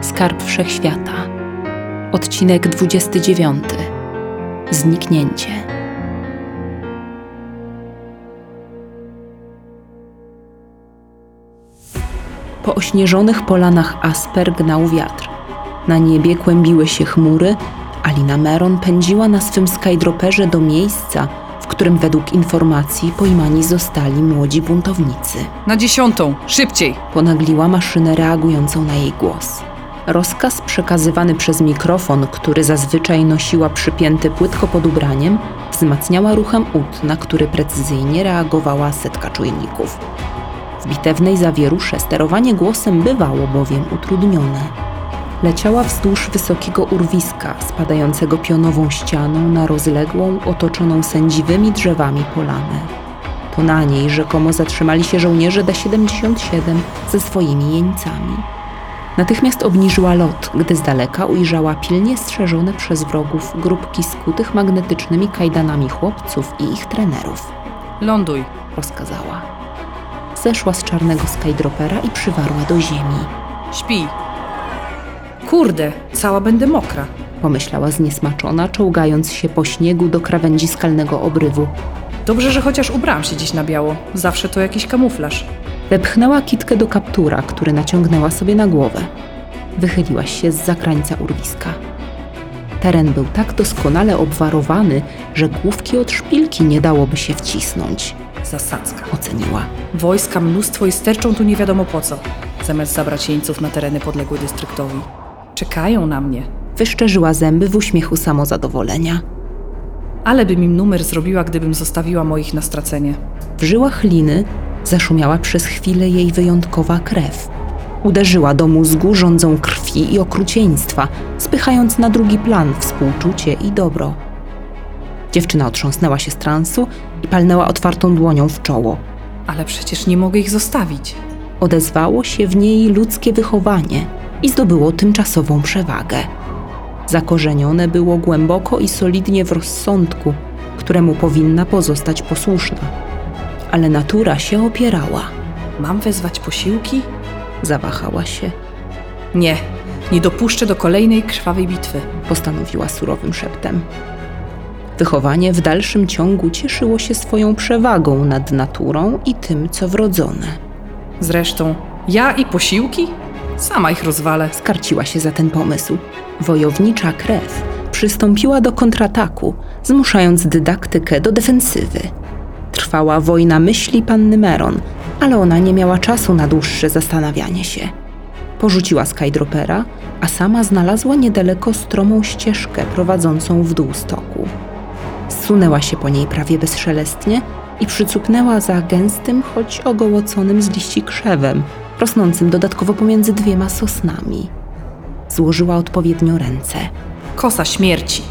Skarb Wszechświata. Odcinek 29. Zniknięcie. Po ośnieżonych polanach Asper gnał wiatr. Na niebie kłębiły się chmury, a Lina Meron pędziła na swym skydroperze do miejsca, w którym według informacji pojmani zostali młodzi buntownicy. Na dziesiątą, szybciej! Ponagliła maszynę reagującą na jej głos. Rozkaz przekazywany przez mikrofon, który zazwyczaj nosiła przypięty płytko pod ubraniem, wzmacniała ruchem ud, na który precyzyjnie reagowała setka czujników. W bitewnej zawierusze sterowanie głosem bywało bowiem utrudnione. Leciała wzdłuż wysokiego urwiska, spadającego pionową ścianą na rozległą, otoczoną sędziwymi drzewami polanę. To na niej rzekomo zatrzymali się żołnierze D-77 ze swoimi jeńcami. Natychmiast obniżyła lot, gdy z daleka ujrzała pilnie strzeżone przez wrogów grupki skutych magnetycznymi kajdanami chłopców i ich trenerów. Ląduj. Rozkazała. Zeszła z czarnego skydropera i przywarła do ziemi. Śpi. Kurde, cała będę mokra. Pomyślała zniesmaczona, czołgając się po śniegu do krawędzi skalnego obrywu. Dobrze, że chociaż ubrałam się dziś na biało. Zawsze to jakiś kamuflaż. Wepchnęła kitkę do kaptura, który naciągnęła sobie na głowę. Wychyliła się z zakrańca urwiska. Teren był tak doskonale obwarowany, że główki od szpilki nie dałoby się wcisnąć, Zasadzka. oceniła. Wojska mnóstwo i sterczą tu nie wiadomo po co. Zamiast zabrać jeńców na tereny podległe dystryktowi. Czekają na mnie. Wyszczerzyła zęby w uśmiechu samozadowolenia. Ale bym im numer zrobiła, gdybym zostawiła moich na stracenie. W żyłach liny zaszumiała przez chwilę jej wyjątkowa krew. Uderzyła do mózgu rządzą krwi i okrucieństwa, spychając na drugi plan współczucie i dobro. Dziewczyna otrząsnęła się z transu i palnęła otwartą dłonią w czoło. Ale przecież nie mogę ich zostawić. Odezwało się w niej ludzkie wychowanie i zdobyło tymczasową przewagę. Zakorzenione było głęboko i solidnie w rozsądku, któremu powinna pozostać posłuszna. Ale natura się opierała. Mam wezwać posiłki? Zawahała się, Nie. Nie dopuszczę do kolejnej krwawej bitwy. postanowiła surowym szeptem. Wychowanie w dalszym ciągu cieszyło się swoją przewagą nad naturą i tym, co wrodzone. Zresztą, ja i posiłki? Sama ich rozwalę. Skarciła się za ten pomysł. Wojownicza krew przystąpiła do kontrataku, zmuszając dydaktykę do defensywy. Trwała wojna myśli panny Meron, ale ona nie miała czasu na dłuższe zastanawianie się. Porzuciła skydropera, a sama znalazła niedaleko stromą ścieżkę prowadzącą w dół stoku. Zsunęła się po niej prawie bezszelestnie i przycupnęła za gęstym, choć ogołoconym z liści krzewem, rosnącym dodatkowo pomiędzy dwiema sosnami. Złożyła odpowiednio ręce. Kosa śmierci.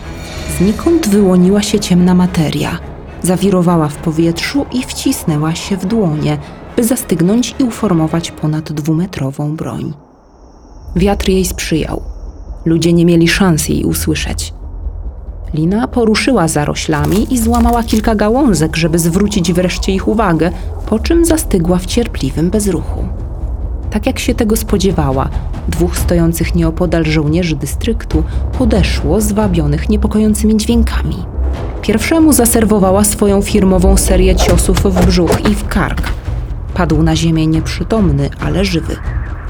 Znikąd wyłoniła się ciemna materia. Zawirowała w powietrzu i wcisnęła się w dłonie, by zastygnąć i uformować ponad dwumetrową broń. Wiatr jej sprzyjał. Ludzie nie mieli szans jej usłyszeć. Lina poruszyła zaroślami i złamała kilka gałązek, żeby zwrócić wreszcie ich uwagę, po czym zastygła w cierpliwym bezruchu. Tak jak się tego spodziewała, dwóch stojących nieopodal żołnierzy dystryktu podeszło, zwabionych niepokojącymi dźwiękami. Pierwszemu zaserwowała swoją firmową serię ciosów w brzuch i w kark. Padł na ziemię nieprzytomny, ale żywy.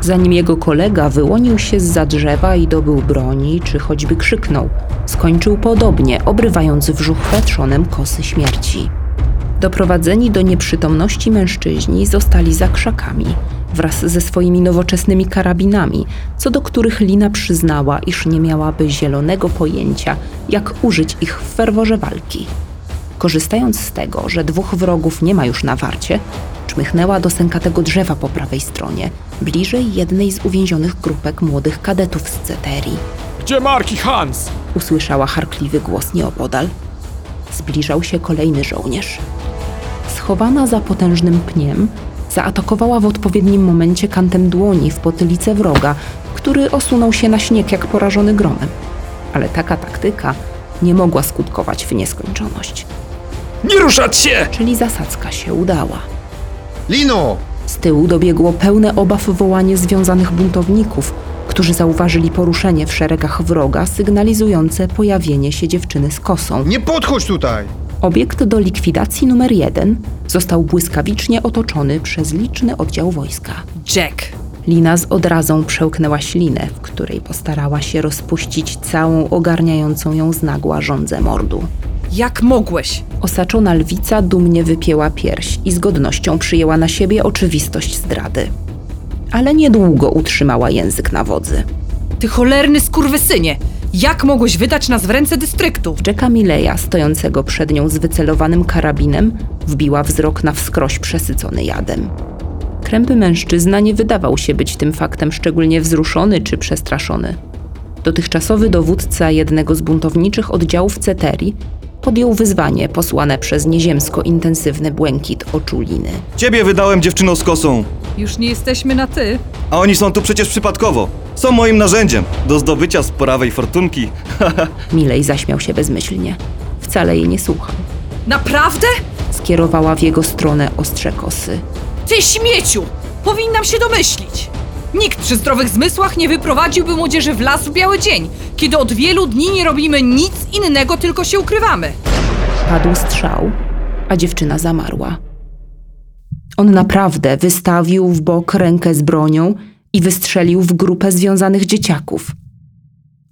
Zanim jego kolega wyłonił się z drzewa i dobył broni, czy choćby krzyknął, skończył podobnie, obrywając wrzuchwę trzonem kosy śmierci. Doprowadzeni do nieprzytomności mężczyźni zostali za krzakami wraz ze swoimi nowoczesnymi karabinami, co do których Lina przyznała, iż nie miałaby zielonego pojęcia, jak użyć ich w ferworze walki. Korzystając z tego, że dwóch wrogów nie ma już na warcie, czmychnęła do sękatego drzewa po prawej stronie, bliżej jednej z uwięzionych grupek młodych kadetów z Ceterii. Gdzie Mark i Hans? Usłyszała charkliwy głos nieopodal. Zbliżał się kolejny żołnierz. Schowana za potężnym pniem, zaatakowała w odpowiednim momencie kantem dłoni w potylicę wroga, który osunął się na śnieg jak porażony gromem. Ale taka taktyka nie mogła skutkować w nieskończoność. Nie ruszać się! Czyli zasadzka się udała. Lino! Z tyłu dobiegło pełne obaw wołanie związanych buntowników, którzy zauważyli poruszenie w szeregach wroga sygnalizujące pojawienie się dziewczyny z kosą. Nie podchodź tutaj! Obiekt do likwidacji numer jeden został błyskawicznie otoczony przez liczny oddział wojska. Jack! Lina z odrazą przełknęła ślinę, w której postarała się rozpuścić całą ogarniającą ją z nagła żądzę mordu. Jak mogłeś? Osaczona lwica dumnie wypięła pierś i z godnością przyjęła na siebie oczywistość zdrady. Ale niedługo utrzymała język na wodzy. Ty cholerny skurwysynie! Jak mogłeś wydać nas w ręce dystryktu? Jacka Mileya, stojącego przed nią z wycelowanym karabinem, wbiła wzrok na wskroś przesycony jadem. Krępy mężczyzna nie wydawał się być tym faktem szczególnie wzruszony czy przestraszony. Dotychczasowy dowódca jednego z buntowniczych oddziałów Ceterii podjął wyzwanie posłane przez nieziemsko intensywny błękit oczu Liny. Ciebie wydałem dziewczyną z kosą, Już nie jesteśmy na ty. a oni są tu przecież przypadkowo. Są moim narzędziem do zdobycia sporawej fortunki. Milej zaśmiał się bezmyślnie. Wcale jej nie słuchał. Naprawdę? Skierowała w jego stronę ostrze kosy. Ty śmieciu! Powinnam się domyślić. Nikt przy zdrowych zmysłach nie wyprowadziłby młodzieży w las w biały dzień, kiedy od wielu dni nie robimy nic innego, tylko się ukrywamy. Padł strzał, a dziewczyna zamarła. On naprawdę wystawił w bok rękę z bronią i wystrzelił w grupę związanych dzieciaków.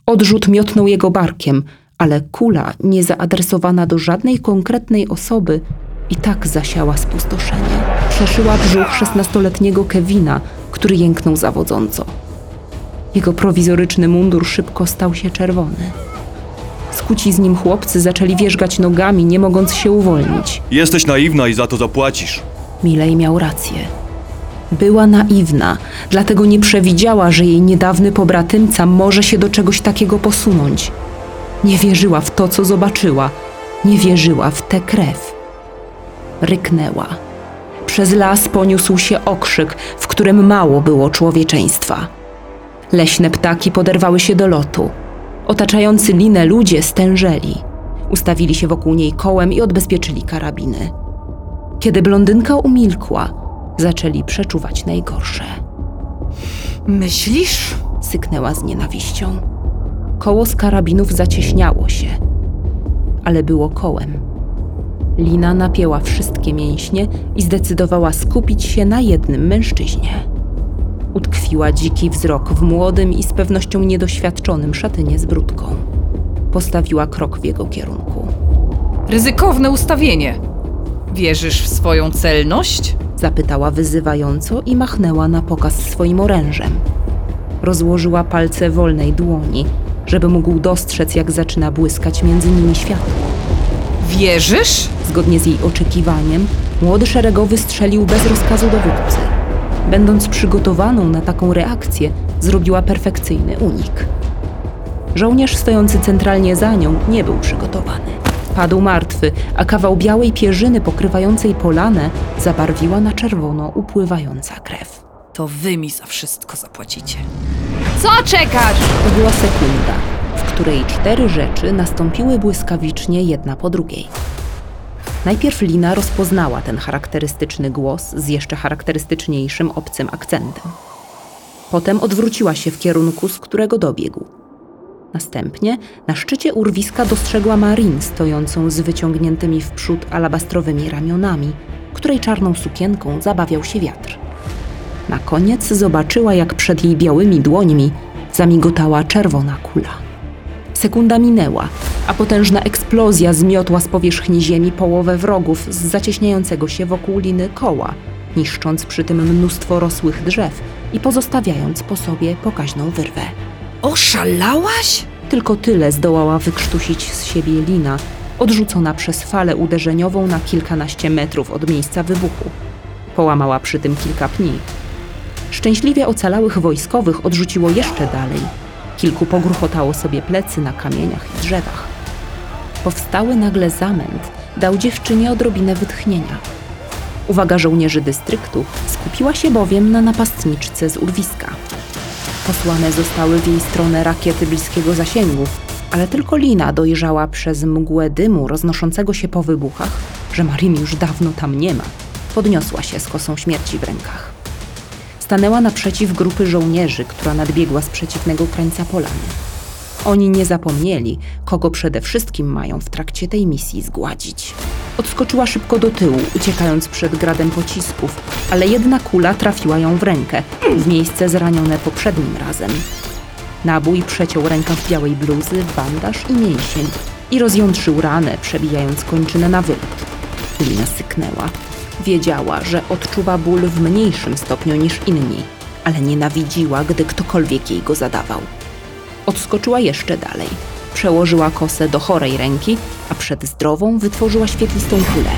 Odrzut miotnął jego barkiem, ale kula, niezaadresowana do żadnej konkretnej osoby, i tak zasiała spustoszenie. Przeszyła brzuch szesnastoletniego Kevina, który jęknął zawodząco. Jego prowizoryczny mundur szybko stał się czerwony. Skuci z nim chłopcy zaczęli wierzgać nogami, nie mogąc się uwolnić. Jesteś naiwna i za to zapłacisz. Milej miał rację. Była naiwna, dlatego nie przewidziała, że jej niedawny pobratymca może się do czegoś takiego posunąć. Nie wierzyła w to, co zobaczyła. Nie wierzyła w tę krew. Ryknęła. Przez las poniósł się okrzyk, w którym mało było człowieczeństwa. Leśne ptaki poderwały się do lotu. Otaczający linę ludzie stężeli. Ustawili się wokół niej kołem i odbezpieczyli karabiny. Kiedy blondynka umilkła, zaczęli przeczuwać najgorsze. Myślisz? Syknęła z nienawiścią. Koło z karabinów zacieśniało się, ale było kołem. Lina napięła wszystkie mięśnie i zdecydowała skupić się na jednym mężczyźnie. Utkwiła dziki wzrok w młodym i z pewnością niedoświadczonym szatynie z brudką. Postawiła krok w jego kierunku. Ryzykowne ustawienie. Wierzysz w swoją celność? Zapytała wyzywająco i machnęła na pokaz swoim orężem. Rozłożyła palce wolnej dłoni, żeby mógł dostrzec, jak zaczyna błyskać między nimi światło. Wierzysz? Zgodnie z jej oczekiwaniem, młody szeregowy strzelił bez rozkazu dowódcy. Będąc przygotowaną na taką reakcję, zrobiła perfekcyjny unik. Żołnierz stojący centralnie za nią nie był przygotowany. Padł martwy, a kawał białej pierzyny pokrywającej polanę zabarwiła na czerwono upływająca krew. To wy mi za wszystko zapłacicie. Co czekasz? To była sekunda, w której cztery rzeczy nastąpiły błyskawicznie jedna po drugiej. Najpierw Lina rozpoznała ten charakterystyczny głos z jeszcze charakterystyczniejszym obcym akcentem. Potem odwróciła się w kierunku, z którego dobiegł. Następnie na szczycie urwiska dostrzegła Marin stojącą z wyciągniętymi w przód alabastrowymi ramionami, której czarną sukienką zabawiał się wiatr. Na koniec zobaczyła, jak przed jej białymi dłońmi zamigotała czerwona kula. Sekunda minęła, a potężna eksplozja zmiotła z powierzchni ziemi połowę wrogów z zacieśniającego się wokół liny koła, niszcząc przy tym mnóstwo rosłych drzew i pozostawiając po sobie pokaźną wyrwę. Oszalałaś? Tylko tyle zdołała wykrztusić z siebie lina, odrzucona przez falę uderzeniową na kilkanaście metrów od miejsca wybuchu. Połamała przy tym kilka pni. Szczęśliwie ocalałych wojskowych odrzuciło jeszcze dalej. Kilku pogruchotało sobie plecy na kamieniach i drzewach. Powstały nagle zamęt dał dziewczynie odrobinę wytchnienia. Uwaga żołnierzy dystryktu skupiła się bowiem na napastniczce z urwiska. Posłane zostały w jej stronę rakiety bliskiego zasięgu, ale tylko Lina dojrzała przez mgłę dymu roznoszącego się po wybuchach, że Marin już dawno tam nie ma. podniosła się z kosą śmierci w rękach. Stanęła naprzeciw grupy żołnierzy, która nadbiegła z przeciwnego krańca polany. Oni nie zapomnieli, kogo przede wszystkim mają w trakcie tej misji zgładzić. Odskoczyła szybko do tyłu, uciekając przed gradem pocisków, ale jedna kula trafiła ją w rękę, w miejsce zranione poprzednim razem. Nabój przeciął rękaw białej bluzy, bandaż i mięsień i rozjątrzył ranę, przebijając kończynę na wylot. Lina syknęła. Wiedziała, że odczuwa ból w mniejszym stopniu niż inni, ale nienawidziła, gdy ktokolwiek jej go zadawał. Odskoczyła jeszcze dalej. Przełożyła kosę do chorej ręki, a przed zdrową wytworzyła świetlistą kulę.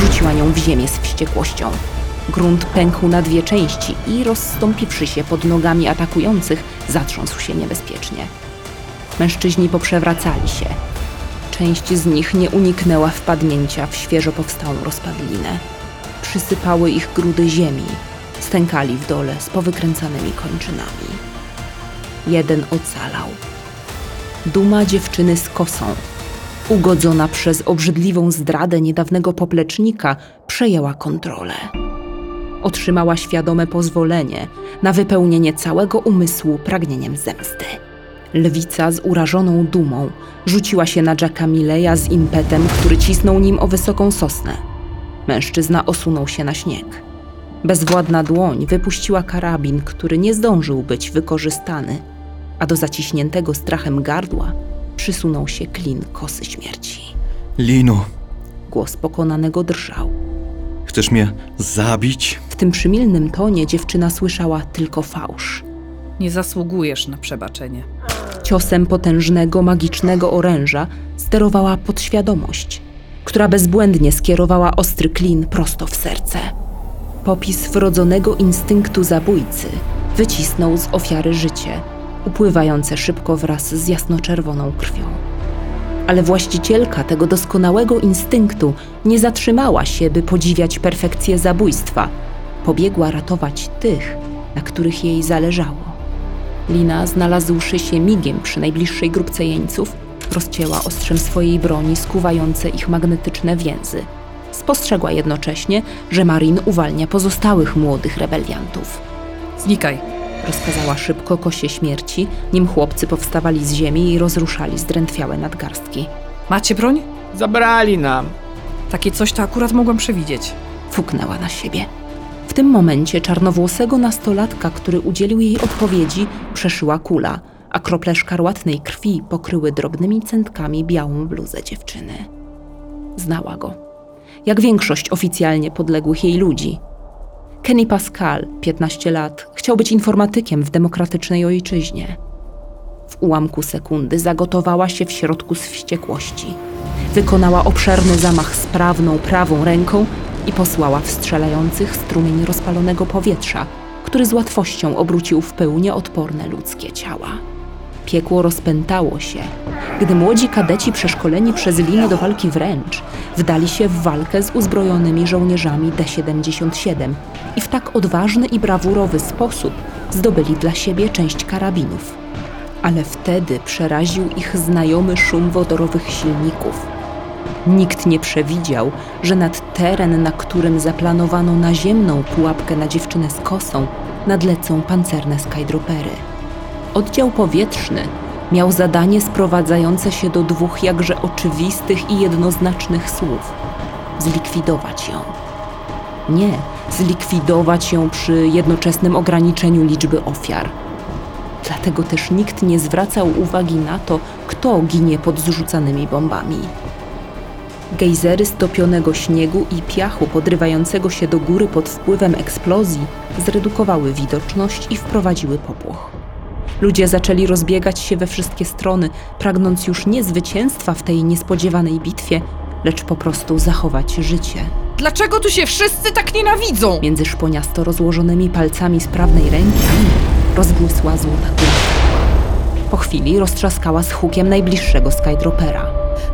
Rzuciła nią w ziemię z wściekłością. Grunt pękł na dwie części i rozstąpiwszy się pod nogami atakujących, zatrząsł się niebezpiecznie. Mężczyźni poprzewracali się. Część z nich nie uniknęła wpadnięcia w świeżo powstałą rozpadlinę. Przysypały ich grudy ziemi, stękali w dole z powykręcanymi kończynami. Jeden ocalał. Duma dziewczyny z kosą, ugodzona przez obrzydliwą zdradę niedawnego poplecznika, przejęła kontrolę. Otrzymała świadome pozwolenie na wypełnienie całego umysłu pragnieniem zemsty. Lwica z urażoną dumą rzuciła się na Jacka Mileja z impetem, który cisnął nim o wysoką sosnę. Mężczyzna osunął się na śnieg. Bezwładna dłoń wypuściła karabin, który nie zdążył być wykorzystany, a do zaciśniętego strachem gardła przysunął się klin kosy śmierci. Lino, Głos pokonanego drżał. chcesz mnie zabić? W tym przymilnym tonie dziewczyna słyszała tylko fałsz. Nie zasługujesz na przebaczenie. Ciosem potężnego, magicznego oręża sterowała podświadomość, która bezbłędnie skierowała ostry klin prosto w serce. Popis wrodzonego instynktu zabójcy wycisnął z ofiary życie, upływające szybko wraz z jasnoczerwoną krwią. Ale właścicielka tego doskonałego instynktu nie zatrzymała się, by podziwiać perfekcję zabójstwa. Pobiegła ratować tych, na których jej zależało. Lina, znalazłszy się migiem przy najbliższej grupce jeńców, rozcięła ostrzem swojej broni skuwające ich magnetyczne więzy. Spostrzegła jednocześnie, że Marin uwalnia pozostałych młodych rebeliantów. Znikaj. Rozkazała szybko kosie śmierci, nim chłopcy powstawali z ziemi i rozruszali zdrętwiałe nadgarstki. Macie broń? Zabrali nam. Takie coś to akurat mogłam przewidzieć. Fuknęła na siebie. W tym momencie czarnowłosego nastolatka, który udzielił jej odpowiedzi, przeszyła kula, a krople szkarłatnej krwi pokryły drobnymi centkami białą bluzę dziewczyny. Znała go. Jak większość oficjalnie podległych jej ludzi. Kenny Pascal, 15 lat, chciał być informatykiem w demokratycznej ojczyźnie. W ułamku sekundy zagotowała się w środku z wściekłości. Wykonała obszerny zamach z prawną, prawą ręką i posłała strzelających strumień rozpalonego powietrza, który z łatwością obrócił w pył nieodporne ludzkie ciała. Piekło rozpętało się, gdy młodzi kadeci przeszkoleni przez linię do walki wręcz wdali się w walkę z uzbrojonymi żołnierzami D-77 i w tak odważny i brawurowy sposób zdobyli dla siebie część karabinów. Ale wtedy przeraził ich znajomy szum wodorowych silników. Nikt nie przewidział, że nad teren, na którym zaplanowano naziemną pułapkę na dziewczynę z kosą, nadlecą pancerne skydropery. Oddział powietrzny miał zadanie sprowadzające się do dwóch jakże oczywistych i jednoznacznych słów: zlikwidować ją. Nie, zlikwidować ją przy jednoczesnym ograniczeniu liczby ofiar. Dlatego też nikt nie zwracał uwagi na to, kto ginie pod zrzucanymi bombami. Gejzery stopionego śniegu i piachu podrywającego się do góry pod wpływem eksplozji zredukowały widoczność i wprowadziły popłoch. Ludzie zaczęli rozbiegać się we wszystkie strony, pragnąc już nie zwycięstwa w tej niespodziewanej bitwie, lecz po prostu zachować życie. Dlaczego tu się wszyscy tak nienawidzą? Między szponiasto rozłożonymi palcami sprawnej ręki rozbłysła złota kulka. Po chwili roztrzaskała z hukiem najbliższego skydropera.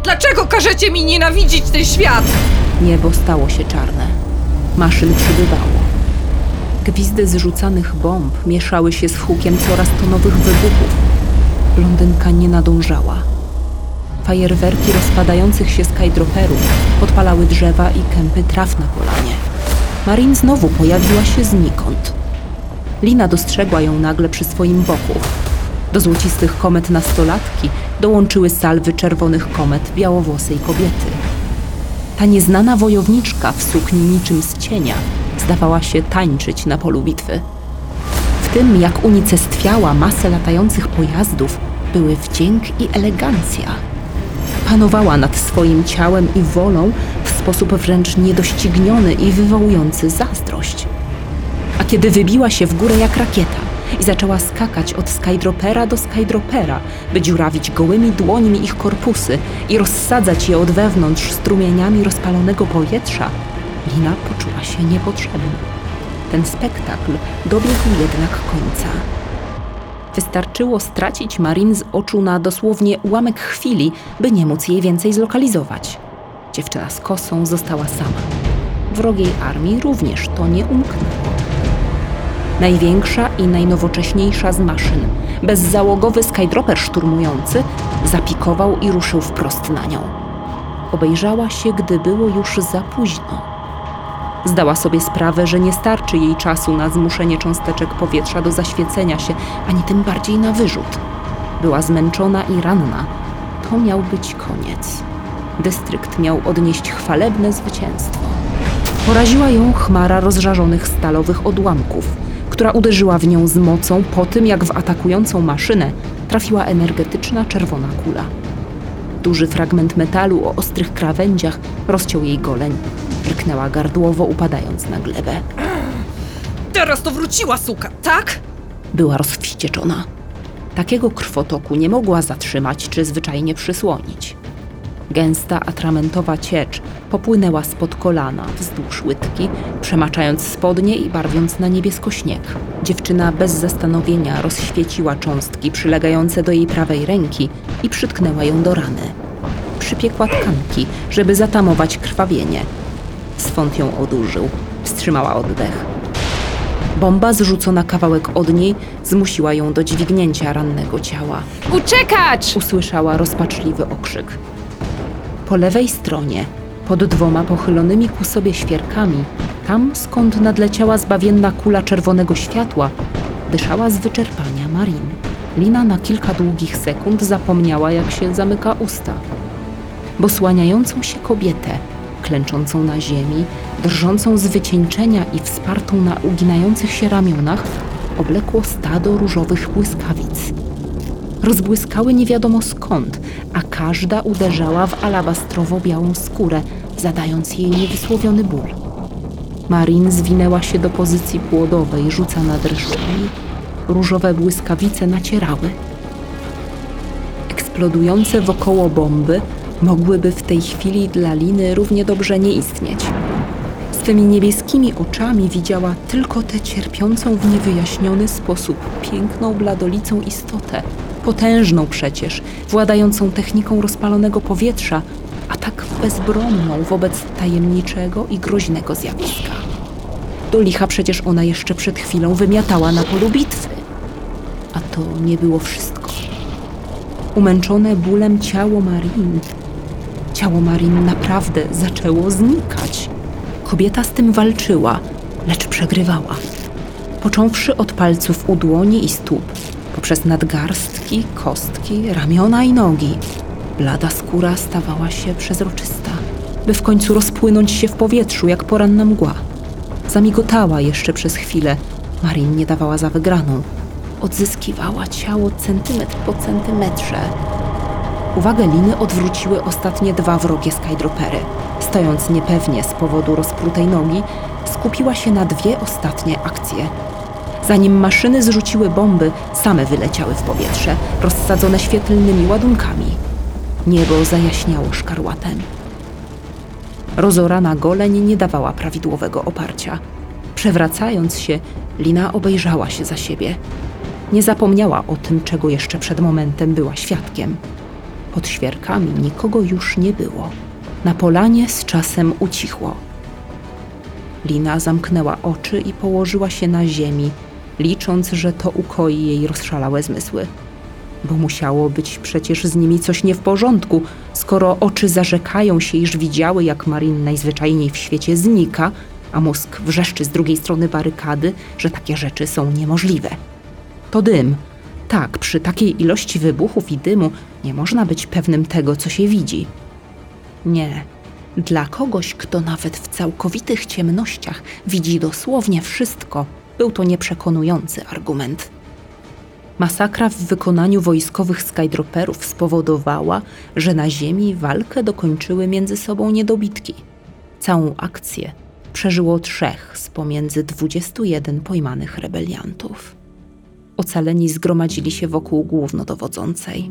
Dlaczego każecie mi nienawidzić ten świat? Niebo stało się czarne. Maszyn przybywało. Gwizdy zrzucanych bomb mieszały się z hukiem coraz to nowych wybuchów. Blondynka nie nadążała. Fajerwerki rozpadających się skydroperów podpalały drzewa i kępy traw na polanie. Marin znowu pojawiła się znikąd. Lina dostrzegła ją nagle przy swoim boku. Do złocistych komet nastolatki dołączyły salwy czerwonych komet białowłosej kobiety. Ta nieznana wojowniczka w sukni niczym z cienia zdawała się tańczyć na polu bitwy. W tym, jak unicestwiała masę latających pojazdów, były wdzięk i elegancja. Panowała nad swoim ciałem i wolą w sposób wręcz niedościgniony i wywołujący zazdrość. A kiedy wybiła się w górę jak rakieta i zaczęła skakać od skydropera do skydropera, by dziurawić gołymi dłońmi ich korpusy i rozsadzać je od wewnątrz strumieniami rozpalonego powietrza, Lina poczuła się niepotrzebna. Ten spektakl dobiegł jednak końca. Wystarczyło stracić Marin z oczu na dosłownie ułamek chwili, by nie móc jej więcej zlokalizować. Dziewczyna z kosą została sama. Wrogiej armii również to nie umknęło. Największa i najnowocześniejsza z maszyn, bezzałogowy skydropper szturmujący, zapikował i ruszył wprost na nią. Obejrzała się, gdy było już za późno. Zdała sobie sprawę, że nie starczy jej czasu na zmuszenie cząsteczek powietrza do zaświecenia się, ani tym bardziej na wyrzut. Była zmęczona i ranna. To miał być koniec. Dystrykt miał odnieść chwalebne zwycięstwo. Poraziła ją chmara rozżarzonych stalowych odłamków, która uderzyła w nią z mocą po tym, jak w atakującą maszynę trafiła energetyczna czerwona kula. Duży fragment metalu o ostrych krawędziach rozciął jej goleń. Ryknęła gardłowo, upadając na glebę. Teraz to wróciła suka, tak? Była rozwścieczona. Takiego krwotoku nie mogła zatrzymać czy zwyczajnie przysłonić. Gęsta, atramentowa ciecz popłynęła spod kolana wzdłuż łydki, przemaczając spodnie i barwiąc na niebiesko śnieg. Dziewczyna bez zastanowienia rozświeciła cząstki przylegające do jej prawej ręki i przytknęła ją do rany. Przypiekła tkanki, żeby zatamować krwawienie. Swąd ją odurzył. Wstrzymała oddech. Bomba zrzucona kawałek od niej zmusiła ją do dźwignięcia rannego ciała. Uciekać! Usłyszała rozpaczliwy okrzyk. Po lewej stronie, pod dwoma pochylonymi ku sobie świerkami, tam skąd nadleciała zbawienna kula czerwonego światła, dyszała z wyczerpania Marin. Lina na kilka długich sekund zapomniała, jak się zamyka usta. Bo słaniającą się kobietę, klęczącą na ziemi, drżącą z wycieńczenia i wspartą na uginających się ramionach, oblekło stado różowych błyskawic rozbłyskały nie wiadomo skąd, a każda uderzała w alabastrowo-białą skórę, zadając jej niewysłowiony ból. Marin zwinęła się do pozycji płodowej, rzucana dreszczami. Różowe błyskawice nacierały. Eksplodujące wokoło bomby mogłyby w tej chwili dla Liny równie dobrze nie istnieć. Swymi niebieskimi oczami widziała tylko tę cierpiącą w niewyjaśniony sposób piękną bladolicą istotę, potężną przecież, władającą techniką rozpalonego powietrza, a tak bezbronną wobec tajemniczego i groźnego zjawiska. Do licha przecież ona jeszcze przed chwilą wymiatała na polu bitwy. A to nie było wszystko. Umęczone bólem ciało Marin. Ciało Marin naprawdę zaczęło znikać. Kobieta z tym walczyła, lecz przegrywała. Począwszy od palców u dłoni i stóp, poprzez nadgarstki, kostki, ramiona i nogi, blada skóra stawała się przezroczysta, by w końcu rozpłynąć się w powietrzu jak poranna mgła. Zamigotała jeszcze przez chwilę. Marin nie dawała za wygraną. Odzyskiwała ciało centymetr po centymetrze. Uwagę Liny odwróciły ostatnie dwa wrogie skydropery. Stojąc niepewnie z powodu rozprutej nogi, skupiła się na dwie ostatnie akcje. Zanim maszyny zrzuciły bomby, same wyleciały w powietrze, rozsadzone świetlnymi ładunkami. Niebo zajaśniało szkarłatem. Rozorana goleń nie dawała prawidłowego oparcia. Przewracając się, Lina obejrzała się za siebie. Nie zapomniała o tym, czego jeszcze przed momentem była świadkiem. Pod świerkami nikogo już nie było. Na polanie z czasem ucichło. Lina zamknęła oczy i położyła się na ziemi, licząc, że to ukoi jej rozszalałe zmysły. Bo musiało być przecież z nimi coś nie w porządku, skoro oczy zarzekają się, iż widziały, jak Marin najzwyczajniej w świecie znika, a mózg wrzeszczy z drugiej strony barykady, że takie rzeczy są niemożliwe. To dym. Tak, przy takiej ilości wybuchów i dymu nie można być pewnym tego, co się widzi. Nie. Dla kogoś, kto nawet w całkowitych ciemnościach widzi dosłownie wszystko, był to nieprzekonujący argument. Masakra w wykonaniu wojskowych skydroperów spowodowała, że na ziemi walkę dokończyły między sobą niedobitki. Całą akcję przeżyło trzech z pomiędzy 21 pojmanych rebeliantów. Ocaleni zgromadzili się wokół głównodowodzącej.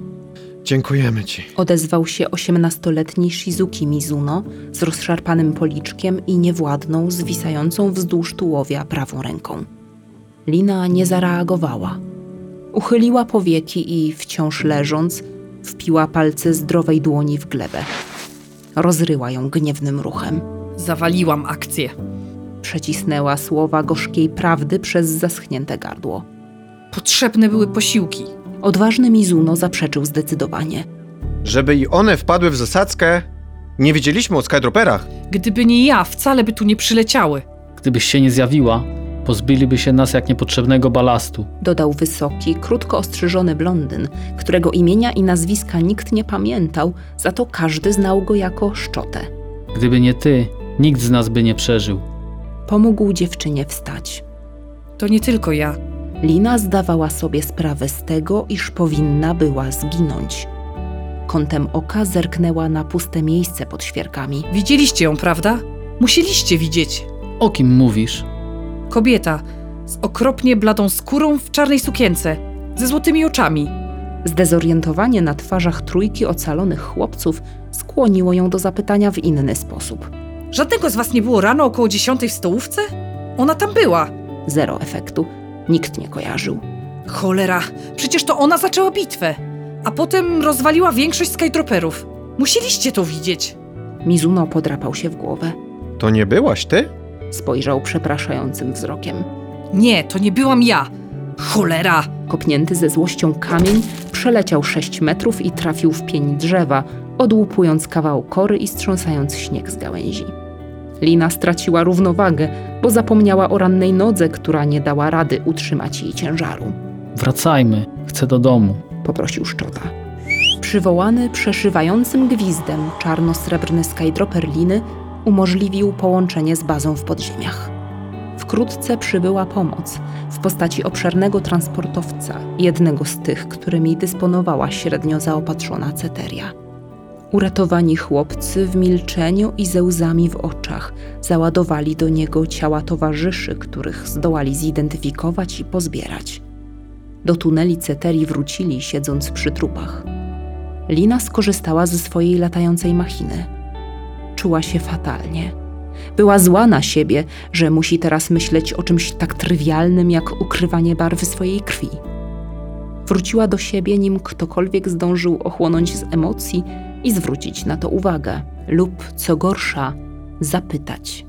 Dziękujemy ci. Odezwał się 18-letni Shizuki Mizuno z rozszarpanym policzkiem i niewładną, zwisającą wzdłuż tułowia prawą ręką. Lina nie zareagowała. Uchyliła powieki i, wciąż leżąc, wpiła palce zdrowej dłoni w glebę. Rozryła ją gniewnym ruchem. Zawaliłam akcję. Przecisnęła słowa gorzkiej prawdy przez zaschnięte gardło. Potrzebne były posiłki. Odważny Mizuno zaprzeczył zdecydowanie. Żeby i one wpadły w zasadzkę, nie wiedzieliśmy o skydroperach. Gdyby nie ja, wcale by tu nie przyleciały. Gdybyś się nie zjawiła, pozbyliby się nas jak niepotrzebnego balastu. dodał wysoki, krótko ostrzyżony blondyn, którego imienia i nazwiska nikt nie pamiętał, za to każdy znał go jako Szczotę. Gdyby nie ty, nikt z nas by nie przeżył. Pomógł dziewczynie wstać. To nie tylko ja. Lina zdawała sobie sprawę z tego, iż powinna była zginąć. Kątem oka zerknęła na puste miejsce pod świerkami. Widzieliście ją, prawda? Musieliście widzieć. O kim mówisz? Kobieta z okropnie bladą skórą w czarnej sukience, ze złotymi oczami. Zdezorientowanie na twarzach trójki ocalonych chłopców skłoniło ją do zapytania w inny sposób. Żadnego z was nie było rano około dziesiątej w stołówce? Ona tam była. Zero efektu. Nikt nie kojarzył. Cholera, przecież to ona zaczęła bitwę. A potem rozwaliła większość skydroperów. Musieliście to widzieć. Mizuno podrapał się w głowę. To nie byłaś ty? Spojrzał przepraszającym wzrokiem. Nie, to nie byłam ja. Cholera! Kopnięty ze złością kamień przeleciał sześć metrów i trafił w pień drzewa, odłupując kawał kory i strząsając śnieg z gałęzi. Lina straciła równowagę, bo zapomniała o rannej nodze, która nie dała rady utrzymać jej ciężaru. Wracajmy, chcę do domu. Poprosił Szczota. Przywołany przeszywającym gwizdem czarno-srebrny skydroper Liny umożliwił połączenie z bazą w podziemiach. Wkrótce przybyła pomoc w postaci obszernego transportowca, jednego z tych, którymi dysponowała średnio zaopatrzona ceteria. Uratowani chłopcy w milczeniu i ze łzami w oczach załadowali do niego ciała towarzyszy, których zdołali zidentyfikować i pozbierać. Do tuneli ceterii wrócili, siedząc przy trupach. Lina skorzystała ze swojej latającej machiny. Czuła się fatalnie. Była zła na siebie, że musi teraz myśleć o czymś tak trywialnym jak ukrywanie barwy swojej krwi. Wróciła do siebie, nim ktokolwiek zdążył ochłonąć z emocji i zwrócić na to uwagę, lub co gorsza, zapytać.